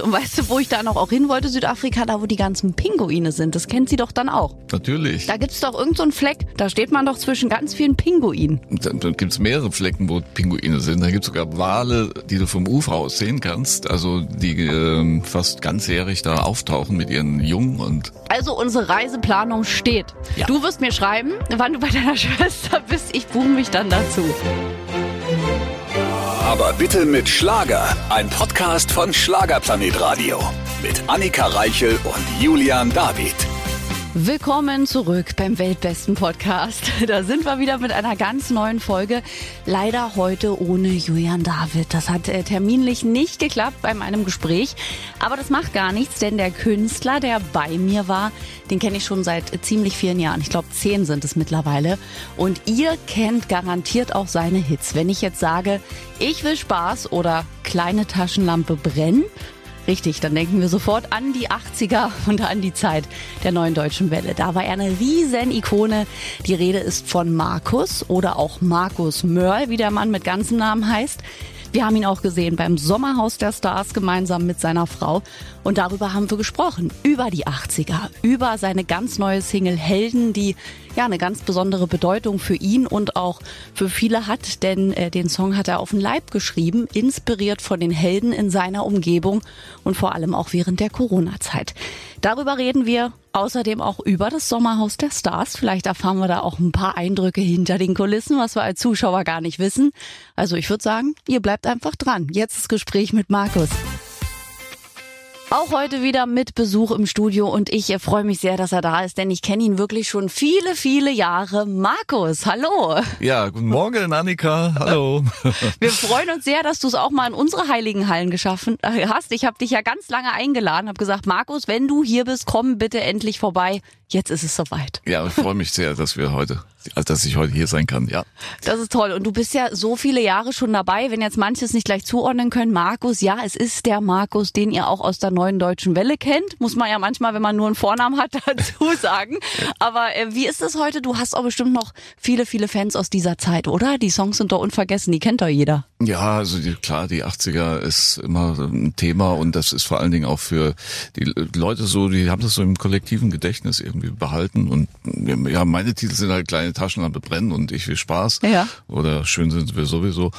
Und weißt du, wo ich da noch auch hin wollte? Südafrika, da wo die ganzen Pinguine sind. Das kennt sie doch dann auch. Natürlich. Da gibt's doch irgendeinen so einen Fleck. Da steht man doch zwischen ganz vielen Pinguinen. Da, da gibt's mehrere Flecken, wo Pinguine sind. Da gibt's sogar Wale, die du vom Ufer aus sehen kannst. Also die äh, fast ganzjährig da auftauchen mit ihren Jungen und Also unsere Reiseplanung steht. Ja. Du wirst mir schreiben, wann du bei deiner Schwester bist. Ich buche mich dann dazu. Aber bitte mit Schlager. Ein Podcast von Schlagerplanet Radio. Mit Annika Reichel und Julian David. Willkommen zurück beim Weltbesten Podcast. Da sind wir wieder mit einer ganz neuen Folge. Leider heute ohne Julian David. Das hat äh, terminlich nicht geklappt bei meinem Gespräch. Aber das macht gar nichts, denn der Künstler, der bei mir war, den kenne ich schon seit ziemlich vielen Jahren. Ich glaube, zehn sind es mittlerweile. Und ihr kennt garantiert auch seine Hits. Wenn ich jetzt sage, ich will Spaß oder kleine Taschenlampe brennen, Richtig, dann denken wir sofort an die 80er und an die Zeit der neuen deutschen Welle. Da war er eine riesen Ikone. Die Rede ist von Markus oder auch Markus Mörl, wie der Mann mit ganzem Namen heißt. Wir haben ihn auch gesehen beim Sommerhaus der Stars gemeinsam mit seiner Frau. Und darüber haben wir gesprochen. Über die 80er, über seine ganz neue Single Helden, die ja eine ganz besondere Bedeutung für ihn und auch für viele hat. Denn äh, den Song hat er auf den Leib geschrieben, inspiriert von den Helden in seiner Umgebung und vor allem auch während der Corona-Zeit. Darüber reden wir außerdem auch über das Sommerhaus der Stars. Vielleicht erfahren wir da auch ein paar Eindrücke hinter den Kulissen, was wir als Zuschauer gar nicht wissen. Also ich würde sagen, ihr bleibt einfach dran. Jetzt das Gespräch mit Markus. Auch heute wieder mit Besuch im Studio und ich freue mich sehr, dass er da ist, denn ich kenne ihn wirklich schon viele, viele Jahre. Markus, hallo. ja, guten Morgen, Annika. Hallo. Wir freuen uns sehr, dass du es auch mal in unsere heiligen Hallen geschaffen äh, hast. Ich habe dich ja ganz lange eingeladen, habe gesagt, Markus, wenn du hier bist, komm bitte endlich vorbei. Jetzt ist es soweit. Ja, ich freue mich sehr, dass wir heute, dass ich heute hier sein kann. Ja. Das ist toll. Und du bist ja so viele Jahre schon dabei. Wenn jetzt manches nicht gleich zuordnen können, Markus, ja, es ist der Markus, den ihr auch aus der neuen deutschen Welle kennt. Muss man ja manchmal, wenn man nur einen Vornamen hat, dazu sagen. Aber äh, wie ist es heute? Du hast auch bestimmt noch viele, viele Fans aus dieser Zeit, oder? Die Songs sind doch unvergessen, die kennt doch jeder. Ja, also die, klar, die 80er ist immer ein Thema und das ist vor allen Dingen auch für die Leute so, die haben das so im kollektiven Gedächtnis irgendwie behalten und ja, meine Titel sind halt kleine Taschenlampe brennen und ich will Spaß Ja. oder schön sind wir sowieso.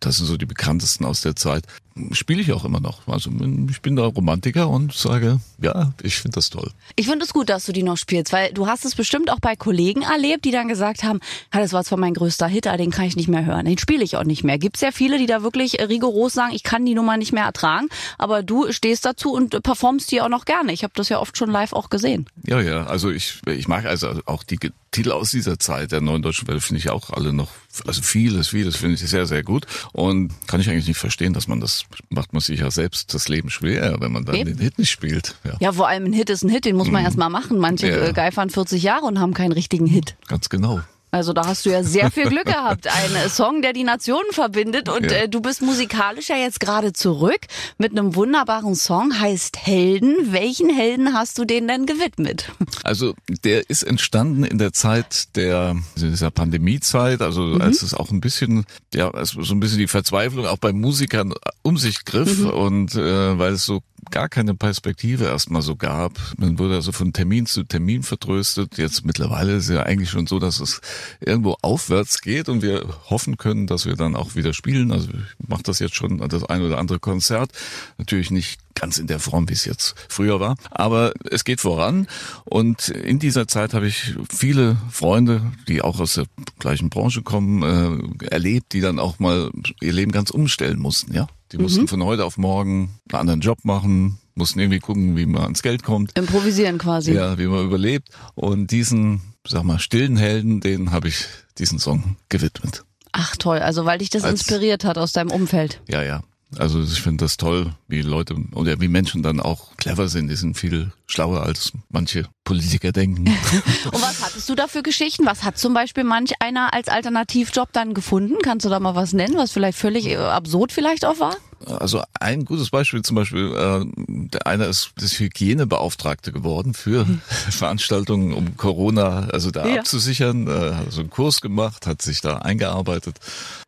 Das sind so die bekanntesten aus der Zeit. Spiele ich auch immer noch. Also ich bin da Romantiker und sage, ja, ich finde das toll. Ich finde es gut, dass du die noch spielst, weil du hast es bestimmt auch bei Kollegen erlebt, die dann gesagt haben, ja, das war zwar mein größter Hit, aber den kann ich nicht mehr hören, den spiele ich auch nicht mehr. Gibt es ja viele, die da wirklich äh, rigoros sagen, ich kann die Nummer nicht mehr ertragen, aber du stehst dazu und äh, performst die auch noch gerne. Ich habe das ja oft schon live auch gesehen. Ja, ja, also ich, ich mag also auch die Titel aus dieser Zeit der neuen deutschen Welle finde ich auch alle noch, also vieles, vieles finde ich sehr, sehr gut und kann ich eigentlich nicht verstehen, dass man das, macht man sich ja selbst das Leben schwer, wenn man dann Eben. den Hit nicht spielt. Ja, Ja, vor allem ein Hit ist ein Hit, den muss man erst mal machen. Manche Ja. äh, geifern 40 Jahre und haben keinen richtigen Hit. ganz genau. Also da hast du ja sehr viel Glück gehabt. Ein äh, Song, der die Nationen verbindet. Und Ja. äh, du bist musikalisch ja jetzt gerade zurück mit einem wunderbaren Song, heißt Helden. Welchen Helden hast du denen denn gewidmet? Also der ist entstanden in der Zeit der dieser Pandemiezeit, also als es auch ein bisschen, ja, so ein bisschen die Verzweiflung auch bei Musikern um sich griff und äh, weil es so gar keine Perspektive erstmal so gab. Man wurde also von Termin zu Termin vertröstet. Jetzt mittlerweile ist ja eigentlich schon so, dass es irgendwo aufwärts geht und wir hoffen können, dass wir dann auch wieder spielen. Also ich mache das jetzt schon das ein oder andere Konzert. Natürlich nicht ganz in der Form, wie es jetzt früher war. Aber es geht voran und in dieser Zeit habe ich viele Freunde, die auch aus der gleichen Branche kommen, äh, erlebt, die dann auch mal ihr Leben ganz umstellen mussten. Ja, die mussten von heute auf morgen einen anderen Job machen, mussten irgendwie gucken, wie man ans Geld kommt. Improvisieren quasi. Ja, wie man überlebt. Und diesen, sag mal, stillen Helden, denen habe ich diesen Song gewidmet. Ach toll, also weil dich das Als- inspiriert hat aus deinem Umfeld. Ja, ja. Also ich finde das toll, wie Leute oder wie Menschen dann auch clever sind. Die sind viel schlauer als manche Politiker denken. Und was hattest du da für Geschichten? Was hat zum Beispiel manch einer als Alternativjob dann gefunden? Kannst du da mal was nennen, was vielleicht völlig äh, absurd vielleicht auch war? Also ein gutes Beispiel zum Beispiel, äh, der eine ist das Hygienebeauftragte geworden für hm. Veranstaltungen, um Corona also da ja. abzusichern, äh, hat so einen Kurs gemacht, hat sich da eingearbeitet.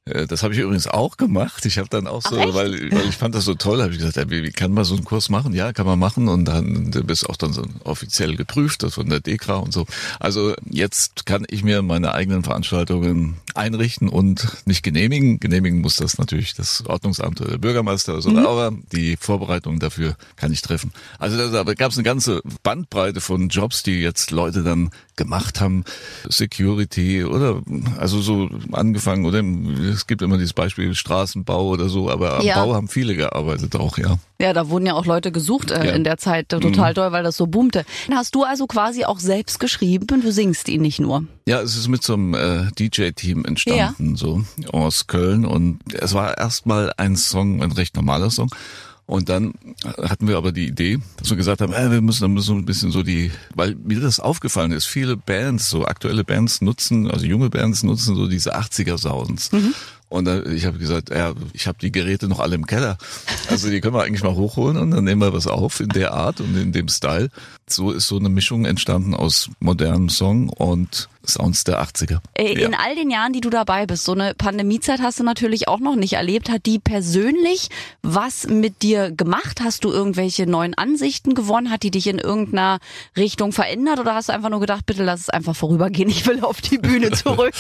Äh, das habe ich übrigens auch gemacht. Ich habe dann auch so, Ach, weil, weil ich fand das so toll, habe ich gesagt, wie, wie kann man so einen Kurs machen? Ja, kann man machen und dann du bist auch dann so offiziell geprüft, das von der DEKRA und so. Also jetzt kann ich mir meine eigenen Veranstaltungen einrichten und nicht genehmigen. Genehmigen muss das natürlich das Ordnungsamt oder der Bürgermeister oder so, mhm. aber die Vorbereitung dafür kann ich treffen. Also da gab es eine ganze Bandbreite von Jobs, die jetzt Leute dann gemacht haben, Security oder also so angefangen oder es gibt immer dieses Beispiel Straßenbau oder so, aber am ja. Bau haben viele gearbeitet auch, ja. Ja, da wurden ja auch Leute gesucht äh, ja. in der Zeit, äh, total mhm. toll, weil das so boomte. Hast du also quasi auch selbst geschrieben und du singst ihn nicht nur? Ja, es ist mit so einem äh, DJ-Team entstanden, ja. so aus Köln und es war erstmal ein Song, ein recht normaler Song und dann hatten wir aber die Idee, dass wir gesagt haben, äh, wir müssen, dann müssen wir ein bisschen so die, weil mir das aufgefallen ist, viele Bands, so aktuelle Bands nutzen, also junge Bands nutzen so diese 80er Sounds. Mhm. Und dann, ich habe gesagt, ja, ich habe die Geräte noch alle im Keller. Also die können wir eigentlich mal hochholen und dann nehmen wir was auf in der Art und in dem Style. So ist so eine Mischung entstanden aus modernem Song und Sounds der 80er. Äh, in ja. all den Jahren, die du dabei bist, so eine Pandemiezeit hast du natürlich auch noch nicht erlebt. Hat die persönlich was mit dir gemacht? Hast du irgendwelche neuen Ansichten gewonnen? Hat die dich in irgendeiner Richtung verändert oder hast du einfach nur gedacht, bitte lass es einfach vorübergehen, ich will auf die Bühne zurück?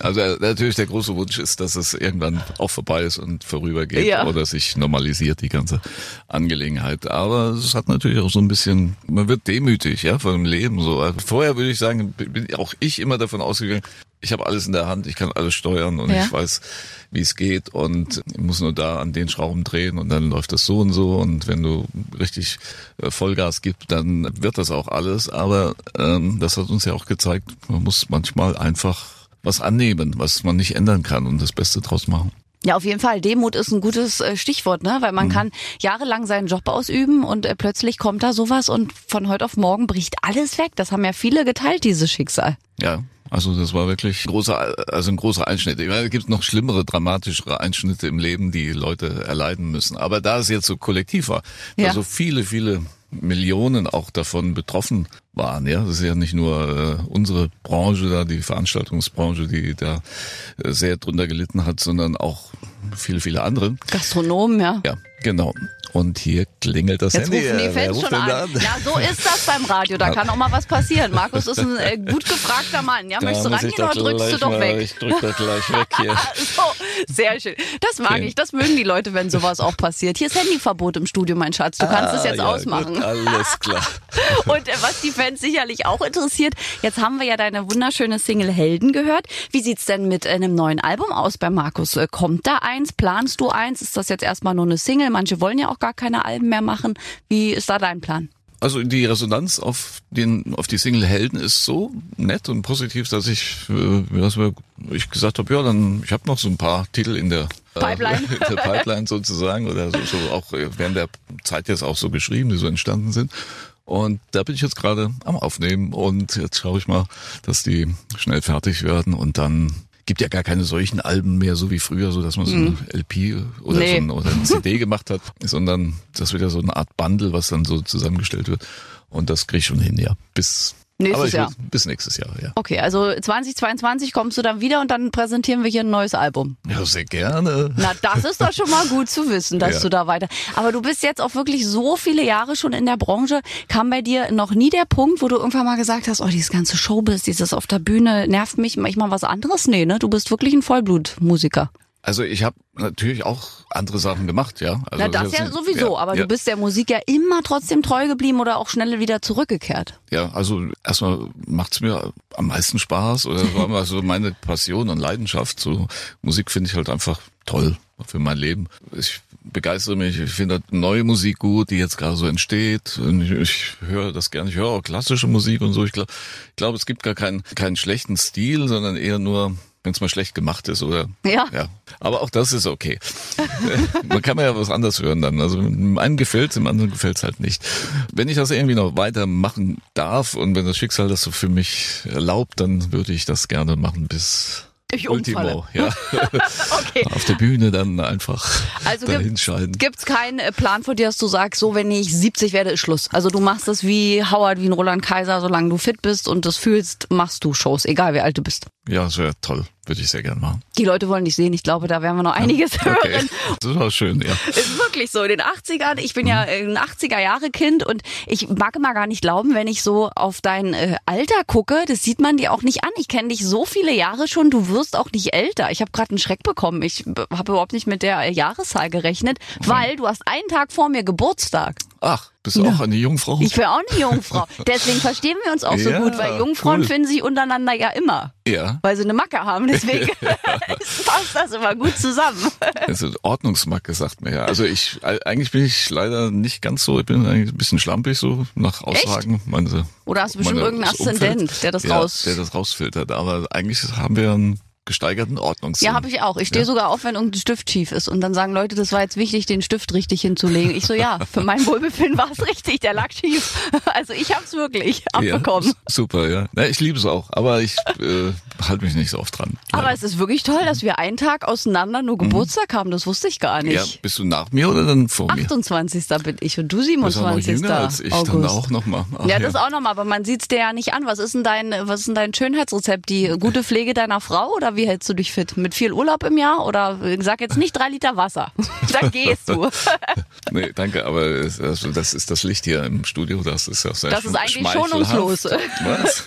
also äh, natürlich der große Wunsch ist, dass es irgendwann auch vorbei ist und vorübergeht ja. oder sich normalisiert die ganze Angelegenheit. Aber es hat natürlich auch so ein bisschen, man wird demütig, ja, von dem Leben so. Also vorher würde ich sagen, bin auch ich immer davon ausgegangen, ich habe alles in der Hand, ich kann alles steuern und ja. ich weiß, wie es geht und ich muss nur da an den Schrauben drehen und dann läuft das so und so und wenn du richtig äh, Vollgas gibst, dann wird das auch alles. Aber ähm, das hat uns ja auch gezeigt, man muss manchmal einfach was annehmen, was man nicht ändern kann und das Beste draus machen. Ja, auf jeden Fall. Demut ist ein gutes äh, Stichwort, ne? Weil man mhm. kann jahrelang seinen Job ausüben und äh, plötzlich kommt da sowas und von heute auf morgen bricht alles weg. Das haben ja viele geteilt, dieses Schicksal. Ja, also das war wirklich großer, also ein großer Einschnitt. Ich meine, es gibt noch schlimmere, dramatischere Einschnitte im Leben, die Leute erleiden müssen. Aber da es jetzt so kollektiv war, ja. also viele, viele Millionen auch davon betroffen waren. Ja, das ist ja nicht nur äh, unsere Branche da, die Veranstaltungsbranche, die da äh, sehr drunter gelitten hat, sondern auch viele, viele andere. Gastronomen, ja. Ja, genau. Und hier klingelt das Jetzt Handy. Rufen die Fans schon an. an. Ja, so ist das beim Radio. Da kann auch mal was passieren. Markus ist ein äh, gut gefragter Mann. Ja, da möchtest du rangehen oder drückst du doch mal, weg? Ich drück doch gleich weg hier. so, sehr schön. Das mag okay. ich. Das mögen die Leute, wenn sowas auch passiert. Hier ist Handyverbot im Studio, mein Schatz. Du kannst ah, es jetzt ja, ausmachen. Gut, alles klar. Und äh, was die Fans sicherlich auch interessiert, jetzt haben wir ja deine wunderschöne Single Helden gehört. Wie sieht's denn mit einem neuen Album aus bei Markus? Äh, kommt da eins? Planst du eins? Ist das jetzt erstmal nur eine Single? Manche wollen ja auch gar keine Alben mehr machen. Wie ist da dein Plan? Also die Resonanz auf den auf die Single Helden ist so nett und positiv, dass ich äh, dass ich gesagt habe, ja, dann ich habe noch so ein paar Titel in der äh, Pipeline, äh, der Pipeline sozusagen oder so, so auch während der Zeit jetzt auch so geschrieben, die so entstanden sind. Und da bin ich jetzt gerade am Aufnehmen und jetzt schaue ich mal, dass die schnell fertig werden und dann gibt ja gar keine solchen Alben mehr, so wie früher, so dass man so ein mhm. LP oder, nee. so ein, oder ein CD gemacht hat, sondern das wird ja so eine Art Bundle, was dann so zusammengestellt wird. Und das kriege ich schon hin, ja. Bis Nächstes Jahr. Bis nächstes Jahr, ja. Okay, also 2022 kommst du dann wieder und dann präsentieren wir hier ein neues Album. Ja, sehr gerne. Na, das ist doch schon mal gut zu wissen, dass ja. du da weiter. Aber du bist jetzt auch wirklich so viele Jahre schon in der Branche. Kam bei dir noch nie der Punkt, wo du irgendwann mal gesagt hast, oh, dieses ganze Showbiz, dieses auf der Bühne nervt mich, mach ich mal was anderes? Nee, ne? Du bist wirklich ein Vollblutmusiker. Also ich habe natürlich auch andere Sachen gemacht, ja. Also Na, das, ja sowieso, ja, aber ja. du bist der Musik ja immer trotzdem treu geblieben oder auch schnell wieder zurückgekehrt. Ja, also erstmal macht's mir am meisten Spaß oder war so meine Passion und Leidenschaft. So Musik finde ich halt einfach toll für mein Leben. Ich begeistere mich, ich finde neue Musik gut, die jetzt gerade so entsteht. Und ich, ich höre das gerne, ich höre auch klassische Musik und so. Ich glaube, ich glaub, es gibt gar keinen, keinen schlechten Stil, sondern eher nur wenn es mal schlecht gemacht ist oder Ja. ja. Aber auch das ist okay. Man kann ja was anderes hören dann. Also dem einen gefällt dem anderen gefällt es halt nicht. Wenn ich das irgendwie noch weitermachen darf und wenn das Schicksal das so für mich erlaubt, dann würde ich das gerne machen bis Ich umfalle. Ultimo. Ja. Okay. Auf der Bühne dann einfach Also dahin gibt gibt's keinen äh, Plan von dir, dass du sagst, so wenn ich 70 werde, ist Schluss. Also du machst das wie Howard, wie ein Roland Kaiser, solange du fit bist und das fühlst, machst du Shows, egal wie alt du bist. Ja, das wäre toll. Würde ich sehr gerne machen. Die Leute wollen dich sehen. Ich glaube, da werden wir noch einiges Okay. hören. Das war schön, ja. Ist wirklich so. In den 80ern, ich bin ja ein 80er-Jahre-Kind und ich mag immer gar nicht glauben, wenn ich so auf dein äh, Alter gucke, das sieht man dir auch nicht an. Ich kenne dich so viele Jahre schon, du wirst auch nicht älter. Ich habe gerade einen Schreck bekommen. Ich habe überhaupt nicht mit der Jahreszahl gerechnet, weil du hast einen Tag vor mir Geburtstag. Ach, bist du auch eine Jungfrau? Ich bin auch eine Jungfrau. Deswegen verstehen wir uns auch so Ja, gut, weil Jungfrauen cool. finden sich untereinander ja immer, ja. weil sie eine Macke haben. Deswegen passt das immer gut zusammen. Also Ordnungsmacke sagt mir ja. Also ich eigentlich bin ich leider nicht ganz so, ich bin eigentlich ein bisschen schlampig so nach Aussagen. Meine, Oder hast du bestimmt irgendeinen. Aszendent, der das ja, raus... Der das rausfiltert. Aber eigentlich haben wir einen gesteigerten Ordnungssinn. Ja, habe ich auch. Ich stehe Ja. sogar auf, wenn irgendein Stift schief ist. Und dann sagen Leute, das war jetzt wichtig, den Stift richtig hinzulegen. Ich so, ja, für mein Wohlbefinden war es richtig, der lag schief. Also ich habe es wirklich abbekommen. Ja, super, ja. Na, ich liebe es auch, aber ich äh, halte mich nicht so oft dran. Aber es ist wirklich toll, dass wir einen Tag auseinander nur Geburtstag haben. Das wusste ich gar Mhm. ja, nicht. bist du nach mir oder dann vor mir? 28. bin ich und du Du bist auch noch 27. jünger als ich, August. dann auch nochmal. Ja, das auch nochmal, aber man sieht's dir ja nicht an. Was ist denn dein, was ist denn dein Schönheitsrezept? Die gute Pflege deiner Frau oder wie hältst du dich fit? Mit viel Urlaub im Jahr oder sag jetzt nicht drei Liter Wasser. Dann gehst du. Nee, danke, aber also das ist das Licht hier im Studio, das ist ja sehr Das ist eigentlich schonungslos. Was?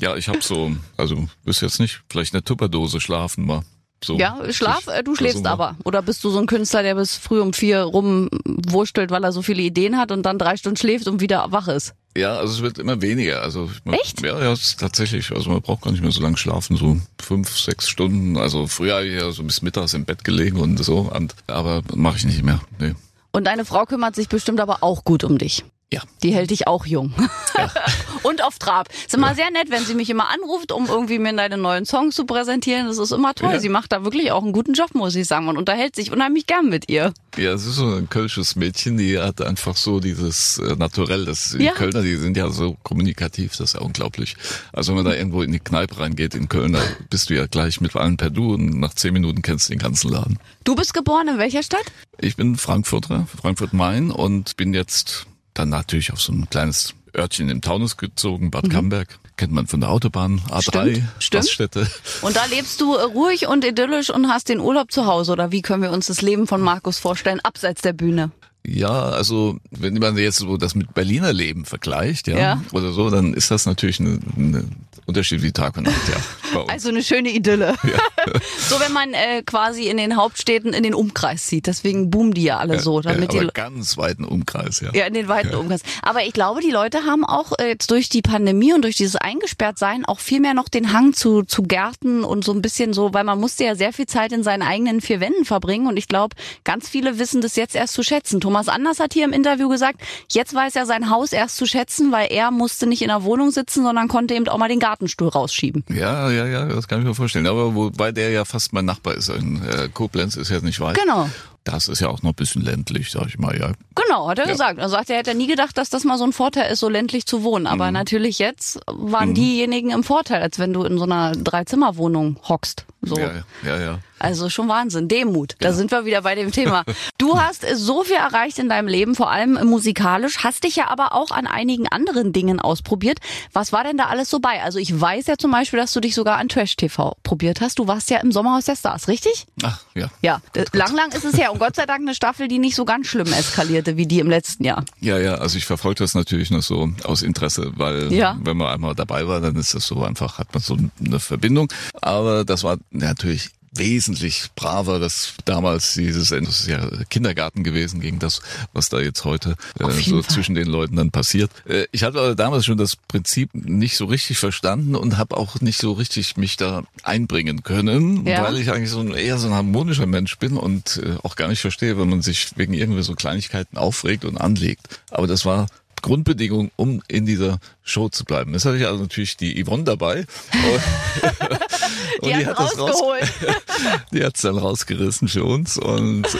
ja, ich habe so, also bis jetzt nicht, vielleicht eine Tupperdose schlafen mal. So, Ja, Schlaf, äh, du schläfst aber. Oder bist du so ein Künstler, der bis früh um vier rumwurstelt, weil er so viele Ideen hat und dann drei Stunden schläft und wieder wach ist? Ja, also es wird immer weniger. Also man, Echt? Ja, ja, tatsächlich. Also man braucht gar nicht mehr so lange schlafen, so fünf, sechs Stunden. Also früher habe ich ja so bis mittags im Bett gelegen und so. Und, aber mache ich nicht mehr. Nee. Und deine Frau kümmert sich bestimmt aber auch gut um dich. Ja. Die hält dich auch jung. und auf Trab. Ist immer sehr nett, wenn sie mich immer anruft, um irgendwie mir deine neuen Songs zu präsentieren. Das ist immer toll. Ja. Sie macht da wirklich auch einen guten Job, muss ich sagen. Man unterhält sich unheimlich gern mit ihr. Ja, es ist so ein kölsches Mädchen, die hat einfach so dieses äh, Naturell. Das, Ja. Die Kölner, die sind ja so kommunikativ, das ist ja unglaublich. Also wenn man da irgendwo in die Kneipe reingeht in Köln, da bist du ja gleich mit allen per Du und nach zehn Minuten kennst du den ganzen Laden. Du bist geboren in welcher Stadt? Ich bin Frankfurter, Frankfurt-Main und bin jetzt dann natürlich auf so ein kleines Örtchen im Taunus gezogen, Bad Camberg. Kennt man von der Autobahn, A3, Mhm. Stimmt, stimmt. Raststätte. Und da lebst du äh, ruhig und idyllisch und hast den Urlaub zu Hause. Oder wie können wir uns das Leben von Markus vorstellen, abseits der Bühne? Ja, also wenn man jetzt so das mit Berliner Leben vergleicht, ja, Ja. oder so, dann ist das natürlich ein eine Unterschied wie Tag und Nacht, ja. Also eine schöne Idylle. so wenn man äh, quasi in den Hauptstädten in den Umkreis zieht. Deswegen boomen die ja alle so, damit ja, die aber ganz weiten Umkreis, ja. Ja, in den weiten Umkreis. Aber ich glaube, die Leute haben auch äh, jetzt durch die Pandemie und durch dieses Eingesperrtsein auch viel mehr noch den Hang zu, zu Gärten und so ein bisschen so, weil man musste ja sehr viel Zeit in seinen eigenen vier Wänden verbringen und ich glaube, ganz viele wissen das jetzt erst zu schätzen. Thomas Anders hat hier im Interview gesagt, jetzt weiß er sein Haus erst zu schätzen, weil er musste nicht in der Wohnung sitzen, sondern konnte eben auch mal den Gartenstuhl rausschieben. Ja, ja, ja, das kann ich mir vorstellen. Aber wobei der ja fast mein Nachbar ist. In äh, Koblenz ist ja nicht weit. Genau. Das ist ja auch noch ein bisschen ländlich, sag ich mal, ja. Genau, hat er Ja. gesagt. Er sagt, er hätte nie gedacht, dass das mal so ein Vorteil ist, so ländlich zu wohnen. Aber Mhm. natürlich jetzt waren diejenigen im Vorteil, als wenn du in so einer Dreizimmerwohnung hockst. So. Ja, ja, ja. Also schon Wahnsinn. Demut. Da sind wir wieder bei dem Thema. Du hast so viel erreicht in deinem Leben, vor allem musikalisch, hast dich ja aber auch an einigen anderen Dingen ausprobiert. Was war denn da alles so bei? Also ich weiß ja zum Beispiel, dass du dich sogar an Trash TV probiert hast. Du warst ja im Sommerhaus der Stars, richtig? Ach, ja. Ja, äh, lang, lang ist es her. Und Gott sei Dank eine Staffel, die nicht so ganz schlimm eskalierte wie die im letzten Jahr. Ja, ja, also ich verfolge das natürlich nur so aus Interesse, weil Ja. wenn man einmal dabei war, dann ist das so einfach, hat man so eine Verbindung. Aber das war natürlich wesentlich braver, das damals dieses, das ist ja Kindergarten gewesen gegen das, was da jetzt heute äh, so Fall. zwischen den Leuten dann passiert. Äh, ich hatte aber damals schon das Prinzip nicht so richtig verstanden und habe auch nicht so richtig mich da einbringen können, Ja. weil ich eigentlich so ein, eher so ein harmonischer Mensch bin und äh, auch gar nicht verstehe, wenn man sich wegen irgendwie so Kleinigkeiten aufregt und anlegt. Aber das war Grundbedingung, um in dieser Show zu bleiben. Jetzt hatte ich also natürlich die Yvonne dabei. Und, und die, die hat das rausgeholt. die hat's dann rausgerissen für uns und äh,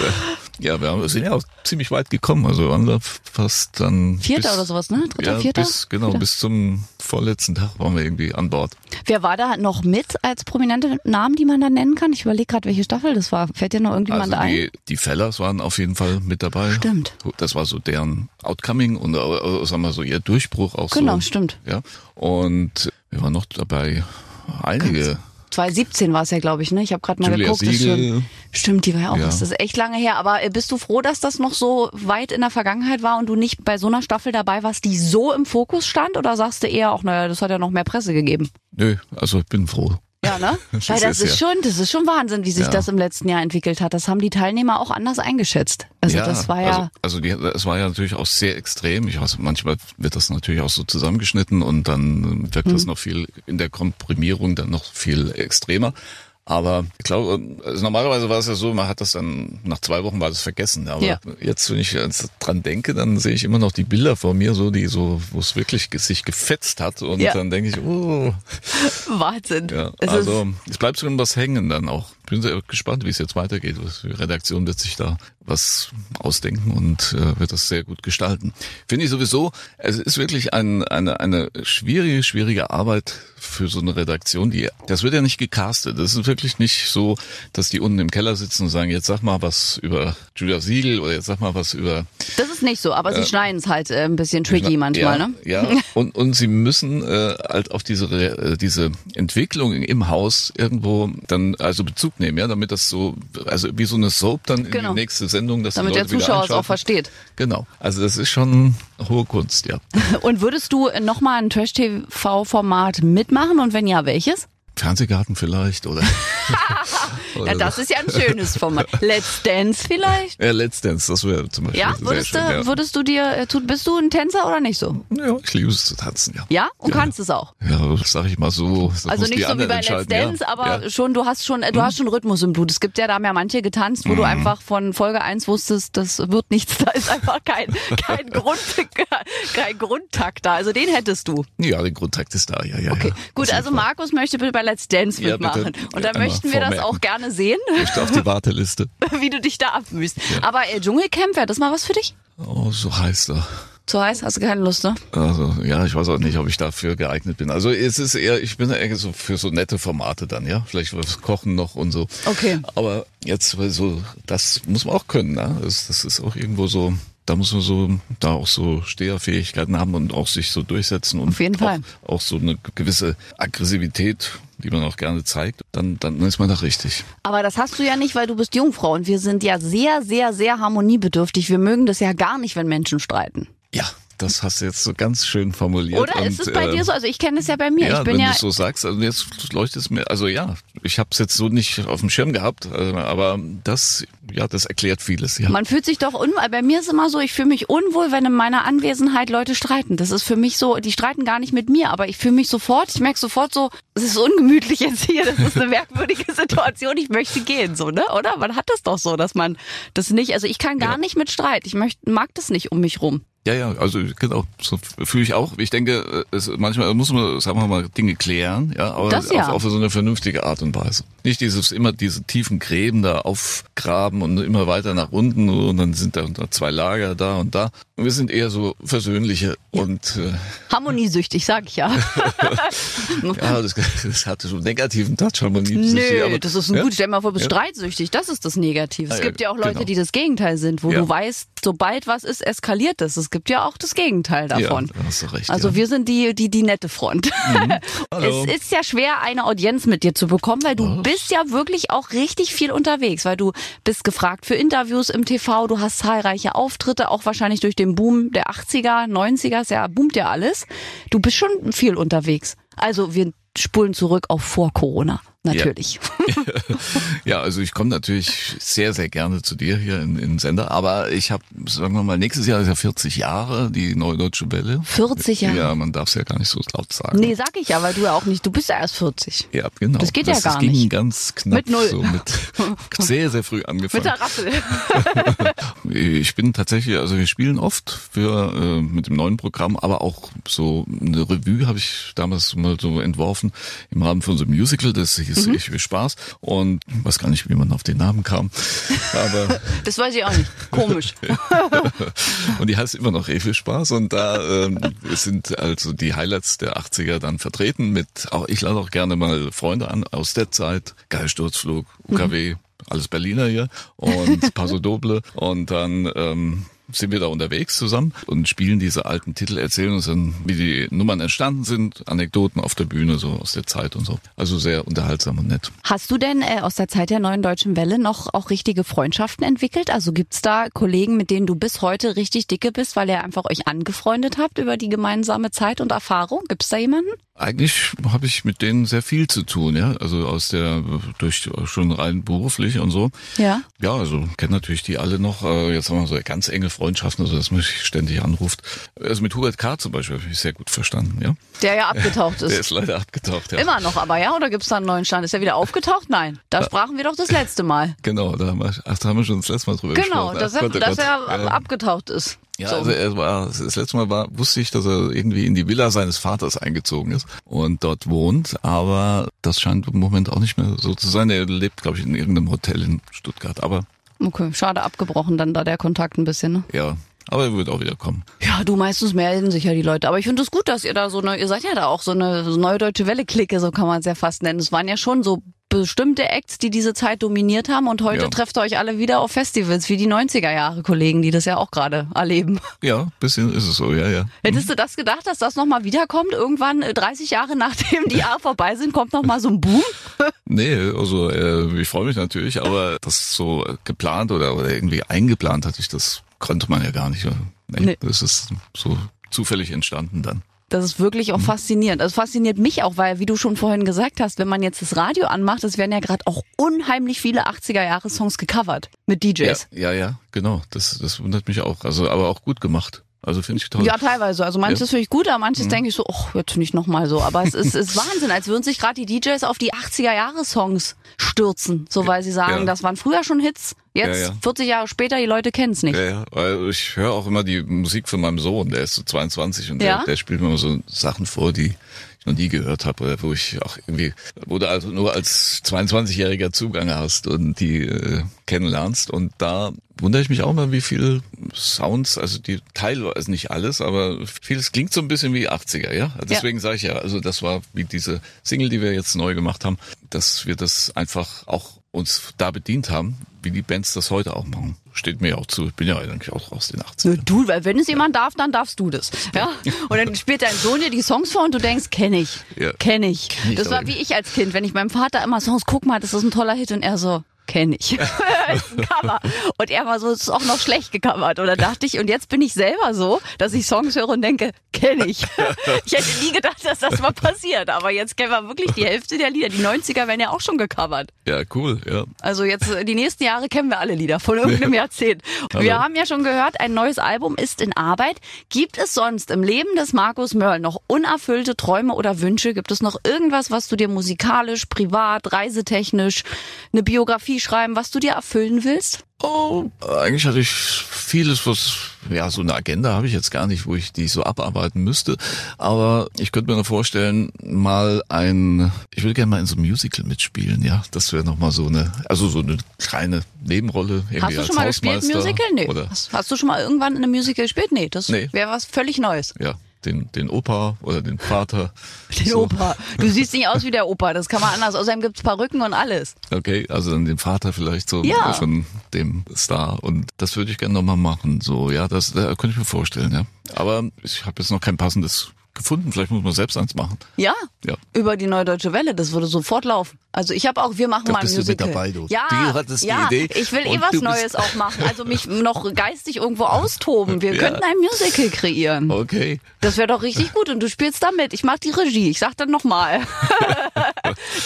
ja, wir haben, sind ja auch ziemlich weit gekommen. Also wir waren da fast dann. Vierter bis, oder sowas, ne? Dritter, ja, vierter? Bis, genau, Vierter. bis zum vorletzten Tag waren wir irgendwie an Bord. Wer war da noch mit als prominente Namen, die man da nennen kann? Ich überlege gerade, welche Staffel das war. Fällt dir noch irgendjemand also die, ein? Die Fellers waren auf jeden Fall mit dabei. Stimmt. Das war so deren Outcoming und äh, sagen wir so ihr Durchbruch auch Genau, so. stimmt. Ja. Und wir waren noch dabei einige. Ganz 2017 war es ja, glaube ich, ne? Ich habe gerade mal Julia geguckt. Siegel. stimmt. stimmt, die war ja auch, Ja. das ist echt lange her. Aber äh, bist du froh, dass das noch so weit in der Vergangenheit war und du nicht bei so einer Staffel dabei warst, die so im Fokus stand? Oder sagst du eher auch, naja, das hat ja noch mehr Presse gegeben? Nö, also ich bin froh. Ja, ne? Das Weil ist das ist ja. schon, das ist schon Wahnsinn, wie sich Ja. das im letzten Jahr entwickelt hat. Das haben die Teilnehmer auch anders eingeschätzt. Also ja, das war ja, Also, also die, es war ja natürlich auch sehr extrem. Ich weiß, manchmal wird das natürlich auch so zusammengeschnitten und dann wirkt Mhm. das noch viel in der Komprimierung dann noch viel extremer. Aber ich glaube, also normalerweise war es ja so, man hat das dann, nach zwei Wochen war das vergessen. Aber Ja. jetzt, wenn ich dran denke, dann sehe ich immer noch die Bilder vor mir, so die so, wo es wirklich sich gefetzt hat. Und Ja. dann denke ich, oh, Wahnsinn. ja. Es also ist, es bleibt schon was hängen dann auch. Bin sehr gespannt, wie es jetzt weitergeht. Die Redaktion wird sich da was ausdenken und äh, wird das sehr gut gestalten. Finde ich sowieso, es ist wirklich ein, eine, eine schwierige, schwierige Arbeit für so eine Redaktion. Die, das wird ja nicht gecastet. Das ist wirklich nicht so, dass die unten im Keller sitzen und sagen, jetzt sag mal was über Julia Siegel oder jetzt sag mal was über das ist nicht so, aber sie schneiden es halt äh, ein bisschen tricky manchmal, ja, ne? Ja, und, und sie müssen äh, halt auf diese, äh, diese Entwicklung im Haus irgendwo dann also Bezug nehmen, ja, damit das so, also wie so eine Soap dann Genau. in die nächste Sendung, dass Damit der Zuschauer es auch versteht. Genau, also das ist schon hohe Kunst, ja. Und würdest du nochmal ein Trash-TV-Format mitmachen und wenn ja, welches? Fernsehgarten vielleicht oder, Ja, das ist ja ein schönes Format. Let's Dance vielleicht? ja, Let's Dance, das wäre zum Beispiel Ja, sehr würdest, schön. du, ja. würdest du dir, äh, bist du ein Tänzer oder nicht so? ja, ich liebe es zu tanzen, ja. Ja? Und kannst es auch? Ja, sag ich mal so. Also nicht so wie bei Let's Dance, ja. aber ja. Mhm. schon, du hast schon, äh, du hast schon Rhythmus im Blut. Es gibt ja, da haben ja manche getanzt, wo du einfach von Folge 1 wusstest, das wird nichts, da ist einfach kein, kein Grund, kein Grundtakt da. Also den hättest du. Ja, der Grundtakt ist da, ja, ja. Okay, ja. gut, also. Markus möchte bitte bei Let's Dance Ja, mitmachen. Und dann Einmal möchten wir das auch gerne sehen, Ich auf die Warteliste. wie du dich da abmühst. Aber äh, Dschungelcamp, wäre das mal was für dich? Oh, so heißt er. Zu heiß? Hast du keine Lust, ne? Also, ja, ich weiß auch nicht, ob ich dafür geeignet bin. Also, es ist eher, ich bin eher so für so nette Formate dann, ja. Vielleicht was kochen noch und so. Okay. Aber jetzt, so, das muss man auch können, ne? Das, das ist auch irgendwo so, da muss man so, da auch so Steherfähigkeiten haben und auch sich so durchsetzen und Auf jeden auch, Fall. auch so eine gewisse Aggressivität, die man auch gerne zeigt, dann, dann ist man da richtig. Aber das hast du ja nicht, weil du bist Jungfrau und wir sind ja sehr, sehr, sehr harmoniebedürftig. Wir mögen das ja gar nicht, wenn Menschen streiten. Ja, das hast du jetzt so ganz schön formuliert. Oder und, ist es bei äh, dir so? Also ich kenne es ja bei mir. Ja, ich bin wenn ja du so sagst, also jetzt leuchtet es mir, also ja, ich habe es jetzt so nicht auf dem Schirm gehabt, äh, aber das, ja, das erklärt vieles, ja. Man fühlt sich doch unwohl. Bei mir ist immer so, ich fühle mich unwohl, wenn in meiner Anwesenheit Leute streiten. Das ist für mich so, die streiten gar nicht mit mir, aber ich fühle mich sofort, ich merke sofort so, es ist ungemütlich jetzt hier, das ist eine merkwürdige Situation, ich möchte gehen, so, ne? Oder? Man hat das doch so, dass man das nicht, also ich kann gar Ja. nicht mit Streit. Ich möchte, mag das nicht um mich rum. Ja, ja, also genau, so fühle ich auch. Ich denke, es, manchmal muss man, sagen wir mal, Dinge klären, ja, aber Das ja. auf, auf so eine vernünftige Art und Weise. Nicht dieses immer diese tiefen Gräben da aufgraben und immer weiter nach unten und dann sind da zwei Lager da und da. Und wir sind eher so versöhnliche und äh, Harmoniesüchtig, sag ich ja. ja, das, das hatte so einen negativen Touch, Harmonie. Nö, aber- das ist ein ja? gut. Stell mal vor, bist Ja. streitsüchtig. Das ist das Negative. Es Ah, gibt ja auch Leute, genau. die das Gegenteil sind, wo du weißt, sobald was ist, eskaliert es. Es gibt ja auch das Gegenteil davon. Ja, hast du recht. Also. Mhm. wir sind die, die, die nette Front. Hallo. Es ist ja schwer, eine Audienz mit dir zu bekommen, weil du bist ja wirklich auch richtig viel unterwegs, weil du bist gefragt für Interviews im TV, du hast zahlreiche Auftritte, auch wahrscheinlich durch den Boom der 80er, 90er, ja, boomt ja alles. Du bist schon viel unterwegs. Also wir spulen zurück auf vor Corona. Natürlich. Ja, ja also ich komme natürlich sehr, sehr gerne zu dir hier in, in Sender, aber ich habe, sagen wir mal, nächstes Jahr ist ja 40 Jahre, die Neue Deutsche Welle. 40 Jahre? Ja, man darf es ja gar nicht so laut sagen. Nee, sag ich ja, weil du ja auch nicht, du bist ja erst 40. Ja, genau. Das geht ja das, gar das ging nicht. ganz knapp. Mit null. So mit sehr, sehr früh angefangen. Mit der Rassel. Ich bin tatsächlich, also wir spielen oft für äh, mit dem neuen Programm, aber auch so eine Revue habe ich damals mal so entworfen im Rahmen von so einem Musical, das hieß Mhm. Ich will Spaß. Und ich weiß gar nicht, wie man auf den Namen kam, aber Das weiß ich auch nicht. Komisch. und die heißt immer noch Ich will Spaß. Und da ähm, sind also die Highlights der 80er dann vertreten mit, auch ich lade auch gerne mal Freunde an aus der Zeit, Geilsturzflug, UKW, alles Berliner hier. Und Paso Doble. Und dann ähm, sind wir da unterwegs zusammen und spielen diese alten Titel, erzählen uns dann, wie die Nummern entstanden sind, Anekdoten auf der Bühne, so aus der Zeit und so. Also sehr unterhaltsam und nett. Hast du denn äh, aus der Zeit der neuen deutschen Welle noch auch richtige Freundschaften entwickelt? Also gibt's da Kollegen, mit denen du bis heute richtig dicke bist, weil ihr einfach euch angefreundet habt über die gemeinsame Zeit und Erfahrung? Gibt's da jemanden? Eigentlich habe ich mit denen sehr viel zu tun, ja. Also aus der durch schon rein beruflich und so. Ja. Ja, also kenne natürlich die alle noch. Äh, Jetzt haben wir so ganz enge Freundschaften, also dass man sich ständig anruft. Also mit Hubert K. zum Beispiel habe ich sehr gut verstanden, ja. Der ja abgetaucht Der ist. ist leider abgetaucht, ja. Immer noch aber, ja? Oder gibt's da einen neuen Stand? Ist er wieder aufgetaucht? Nein. Da sprachen wir doch das letzte Mal. Genau, da haben wir, ach, da haben wir schon das letzte Mal drüber Genau, gesprochen. dass Ach er, Gott, oh dass Gott. er Ja. abgetaucht ist. Ja, so. also er war, das letzte Mal war, wusste ich, dass er irgendwie in die Villa seines Vaters eingezogen ist und dort wohnt, aber das scheint im Moment auch nicht mehr so zu sein. Er lebt, glaube ich, in irgendeinem Hotel in Stuttgart, aber Okay, schade abgebrochen dann da der Kontakt ein bisschen, ne? ja, aber er wird auch wieder kommen. Ja, du meistens melden sich ja die Leute. Aber ich finde es gut, dass ihr da so eine, ihr seid ja da auch so eine so neue deutsche Welle-Clique, so kann man es ja fast nennen. Es waren ja schon so bestimmte Acts, die diese Zeit dominiert haben und heute Ja. trefft ihr euch alle wieder auf Festivals, wie die 90er Jahre Kollegen, die das ja auch gerade erleben. Ja, bisschen ist es so, ja, ja. Hättest du das gedacht, dass das nochmal wiederkommt? Irgendwann äh, 30 Jahre nachdem die Jahre vorbei sind, kommt nochmal so ein Boom? Nee, also äh, ich freue mich natürlich, aber das so geplant oder, oder irgendwie eingeplant hatte ich, das konnte man ja gar nicht. Nee, Nee. Das ist so zufällig entstanden dann. Das ist wirklich auch Mhm. faszinierend. Das fasziniert mich auch, weil, wie du schon vorhin gesagt hast, wenn man jetzt das Radio anmacht, es werden ja gerade auch unheimlich viele 80er-Jahre-Songs gecovert mit DJs. Ja, ja, ja, genau. Das, das wundert mich auch. Also, aber auch gut gemacht. Also finde ich toll. Ja, teilweise. Also manches Ja. Mhm. finde ich gut, aber manches denke ich so, ach, jetzt nicht nochmal so. Aber es ist, ist Wahnsinn, als würden sich gerade die DJs auf die 80er-Jahre-Songs stürzen. So weil sie sagen, Ja. das waren früher schon Hits, jetzt Ja, ja. 40 Jahre später, die Leute kennen es nicht. Ja, ja, weil ich höre auch immer die Musik von meinem Sohn, der ist so 22 und der, der spielt mir immer so Sachen vor, die noch nie gehört habe, oder wo ich auch irgendwie, wo du also nur als 22-Jähriger Zugang hast und die äh, kennenlernst. Und da wundere ich mich auch mal, wie viel Sounds, also die teilweise nicht alles, aber vieles klingt so ein bisschen wie 80er, ja. Deswegen sage ich ja, also das war wie diese Single, die wir jetzt neu gemacht haben, dass wir das einfach auch uns da bedient haben, wie die Bands das heute auch machen. Steht mir ja auch zu. Ich bin ja eigentlich auch aus den 80ern. Nö, Du, weil wenn es jemand darf, dann darfst du das. Ja? Und dann spielt dein Sohn dir die Songs vor und du denkst, kenne ich, Ja. kenne ich. Kenn ich Das war wie ich als Kind, wenn ich meinem Vater immer Songs, guck mal, das ist ein toller Hit und er so, kenne ich. Cover. Und er war so, es ist auch noch schlecht gecovert. Oder dachte ich, und jetzt bin ich selber so, dass ich Songs höre und denke, kenne ich. Ich hätte nie gedacht, dass das mal passiert. Aber jetzt kennen wir wirklich die Hälfte der Lieder. Die 90er werden ja auch schon gecovert. Ja, cool, ja. Also jetzt die nächsten Jahre kennen wir alle Lieder von irgendeinem Jahrzehnt. Wir Hallo. haben ja schon gehört, ein neues Album ist in Arbeit. Gibt es sonst im Leben des Markus Mörl noch unerfüllte Träume oder Wünsche? Gibt es noch irgendwas, was du dir musikalisch, privat, reisetechnisch, eine Biografie schreiben, was du dir erfüllen willst? Oh, eigentlich hatte ich vieles, was, ja, so eine Agenda habe ich jetzt gar nicht, wo ich die so abarbeiten müsste. Aber ich könnte mir noch vorstellen, mal ein, ich würde gerne mal in so einem Musical mitspielen, ja. Das wäre nochmal so eine, also so eine kleine Nebenrolle. Irgendwie Hast du als schon mal gespielt, Musical? Nee. Oder, Hast, hast du schon mal irgendwann in einem Musical gespielt? Nee, das Nee. wäre was völlig Neues. ja, den, den Opa oder den Vater. Den So. Opa. Du siehst nicht aus wie der Opa, das kann man anders. Außerdem gibt's Perücken und alles. Okay, also dann den Vater vielleicht so Ja. von dem Star und das würde ich gerne nochmal machen. So, ja, das da könnte ich mir vorstellen, ja. Aber ich habe jetzt noch kein passendes gefunden. Vielleicht muss man selbst eins machen. Ja, Ja. über die Neue Deutsche Welle, das würde sofort laufen. Also ich habe auch, wir machen Da mal ein bist du mit Musical. dabei, du. Ja, Du hattest die ja, Idee ich will eh was Neues auch machen. Also mich noch geistig irgendwo austoben. Wir Ja. könnten ein Musical kreieren. Okay. Das wäre doch richtig gut und du spielst da mit. Ich mach die Regie. Ich sag dann nochmal.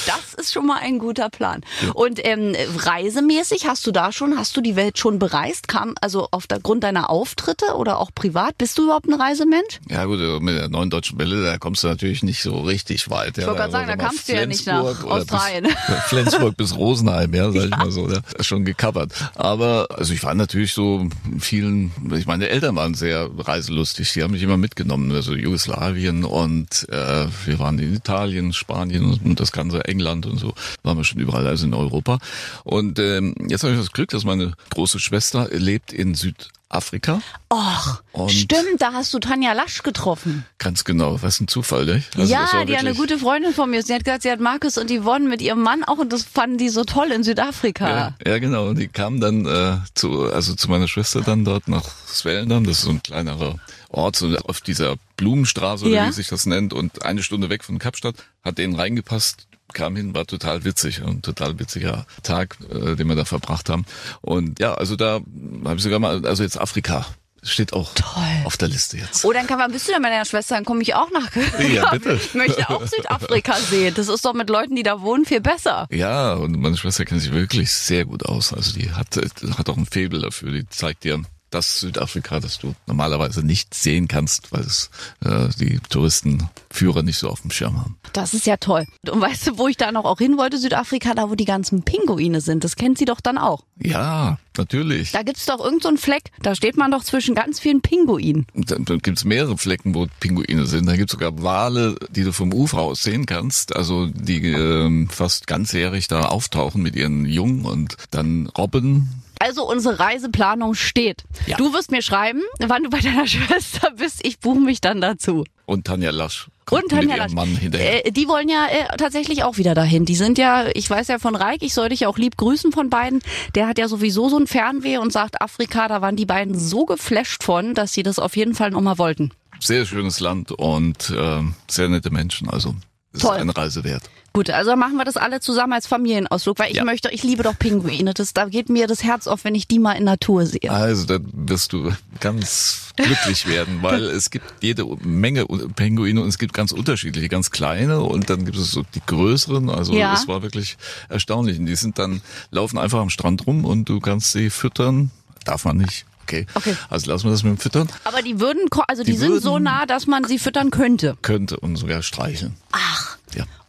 das ist schon mal ein guter Plan. Ja. Und ähm, reisemäßig hast du da schon, hast du die Welt schon bereist? Kam also aufgrund deiner Auftritte oder auch privat? Bist du überhaupt ein Reisemensch? Ja gut, mit der neuen deutschen Welle, da kommst du natürlich nicht so richtig weit. Ich wollte gerade sagen, da kamst du ja nicht nach Australien. Bis, Flensburg bis Rosenheim, ja, sag ja. ich mal so, da, schon gecovert. Aber also ich war natürlich so vielen, ich meine Eltern waren sehr reiselustig, die haben mich immer mitgenommen, also Jugoslawien und äh, wir waren in Italien, Spanien und das ganze England und so, waren wir schon überall, also in Europa. Und ähm, jetzt habe ich das Glück, dass meine große Schwester lebt in Süd Afrika. Och, und stimmt, da hast du Tanja Lasch getroffen. Ganz genau, was ein Zufall, ne? Also ja, die eine gute Freundin von mir. Sie hat gesagt, sie hat Markus und Yvonne mit ihrem Mann auch und das fanden die so toll in Südafrika. Ja, ja genau. Und die kamen dann äh, zu, also zu meiner Schwester dann dort nach Swellendam. Das ist so ein kleinerer Ort, so auf dieser Blumenstraße, ja. oder wie sich das nennt, und eine Stunde weg von Kapstadt, hat denen reingepasst kam hin, war total witzig, ein total witziger Tag, äh, den wir da verbracht haben. Und ja, also da habe ich sogar mal, also jetzt Afrika steht auch Toll. auf der Liste jetzt. Oh, dann kann man, bist du denn meiner Schwester, dann komme ich auch nach. Ja, bitte. Ich möchte auch Südafrika sehen. Das ist doch mit Leuten, die da wohnen, viel besser. Ja, und meine Schwester kennt sich wirklich sehr gut aus. Also die hat, hat auch ein Faible dafür. Die zeigt dir das Südafrika, das du normalerweise nicht sehen kannst, weil es äh, die Touristenführer nicht so auf dem Schirm haben. Das ist ja toll. Und weißt du, wo ich da noch auch hin wollte, Südafrika, da wo die ganzen Pinguine sind, das kennt sie doch dann auch. Ja, natürlich. Da gibt's doch irgendeinen so Fleck, da steht man doch zwischen ganz vielen Pinguinen. Da, da gibt's mehrere Flecken, wo Pinguine sind. Da gibt's sogar Wale, die du vom Ufer aus sehen kannst, also die äh, fast ganzjährig da auftauchen mit ihren Jungen und dann Robben, also unsere Reiseplanung steht. Ja. Du wirst mir schreiben, wann du bei deiner Schwester bist. Ich buche mich dann dazu. Und Tanja Lasch. Und Tanja Lasch. Mann hinterher. Äh, die wollen ja äh, tatsächlich auch wieder dahin. Die sind ja, ich weiß ja von Reik, ich soll dich auch lieb grüßen von beiden. Der hat ja sowieso so ein Fernweh und sagt, Afrika, da waren die beiden so geflasht von, dass sie das auf jeden Fall nochmal wollten. Sehr schönes Land und äh, sehr nette Menschen. Also ist Toll. eine Reise wert. Gut, also machen wir das alle zusammen als Familienausflug, weil ich ja. möchte, ich liebe doch Pinguine. Das, da geht mir das Herz auf, wenn ich die mal in Natur sehe. Also da wirst du ganz glücklich werden, weil es gibt jede Menge Pinguine und es gibt ganz unterschiedliche, ganz kleine und dann gibt es so die größeren. Also ja. das war wirklich erstaunlich. Und die sind dann, laufen einfach am Strand rum und du kannst sie füttern. Darf man nicht. Okay. okay. Also lassen wir das mit dem Füttern. Aber die würden, also die, die sind so nah, dass man sie füttern könnte. Könnte und sogar streicheln. Ach.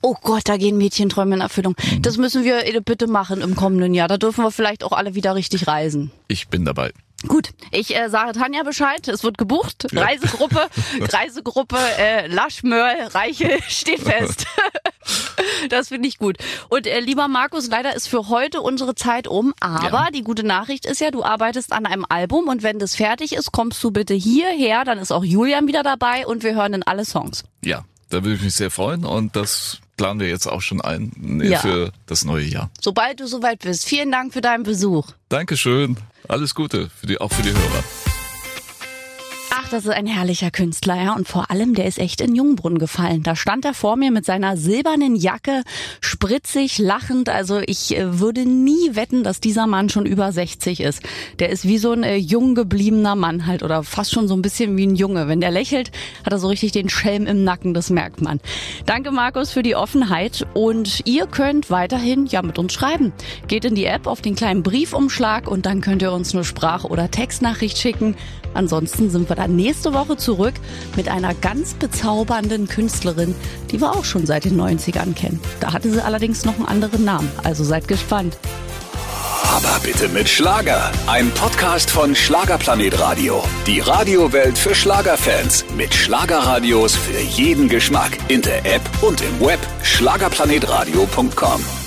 Oh Gott, da gehen Mädchenträume in Erfüllung. Mhm. Das müssen wir bitte machen im kommenden Jahr. Da dürfen wir vielleicht auch alle wieder richtig reisen. Ich bin dabei. Gut, ich äh, sage Tanja Bescheid, es wird gebucht. Ja. Reisegruppe, Reisegruppe äh, Laschmörl, Reiche steht fest. das finde ich gut. Und äh, lieber Markus, leider ist für heute unsere Zeit um, aber ja. die gute Nachricht ist ja, du arbeitest an einem Album und wenn das fertig ist, kommst du bitte hierher, dann ist auch Julian wieder dabei und wir hören dann alle Songs. Ja, da würde ich mich sehr freuen und das planen wir jetzt auch schon ein ja. für das neue Jahr. Sobald du soweit bist. Vielen Dank für deinen Besuch. Dankeschön. Alles Gute für die, auch für die Hörer. Ach, das ist ein herrlicher Künstler, ja. Und vor allem, der ist echt in Jungbrunnen gefallen. Da stand er vor mir mit seiner silbernen Jacke, spritzig, lachend. Also ich äh, würde nie wetten, dass dieser Mann schon über 60 ist. Der ist wie so ein äh, jung gebliebener Mann halt oder fast schon so ein bisschen wie ein Junge. Wenn der lächelt, hat er so richtig den Schelm im Nacken, das merkt man. Danke, Markus, für die Offenheit. Und ihr könnt weiterhin ja mit uns schreiben. Geht in die App auf den kleinen Briefumschlag und dann könnt ihr uns eine Sprach- oder Textnachricht schicken. Ansonsten sind wir da nächste Woche zurück mit einer ganz bezaubernden Künstlerin, die wir auch schon seit den 90ern kennen. Da hatte sie allerdings noch einen anderen Namen, also seid gespannt. Aber bitte mit Schlager. Ein Podcast von Schlagerplanet Radio. Die Radiowelt für Schlagerfans. Mit Schlagerradios für jeden Geschmack. In der App und im Web. Schlagerplanetradio.com.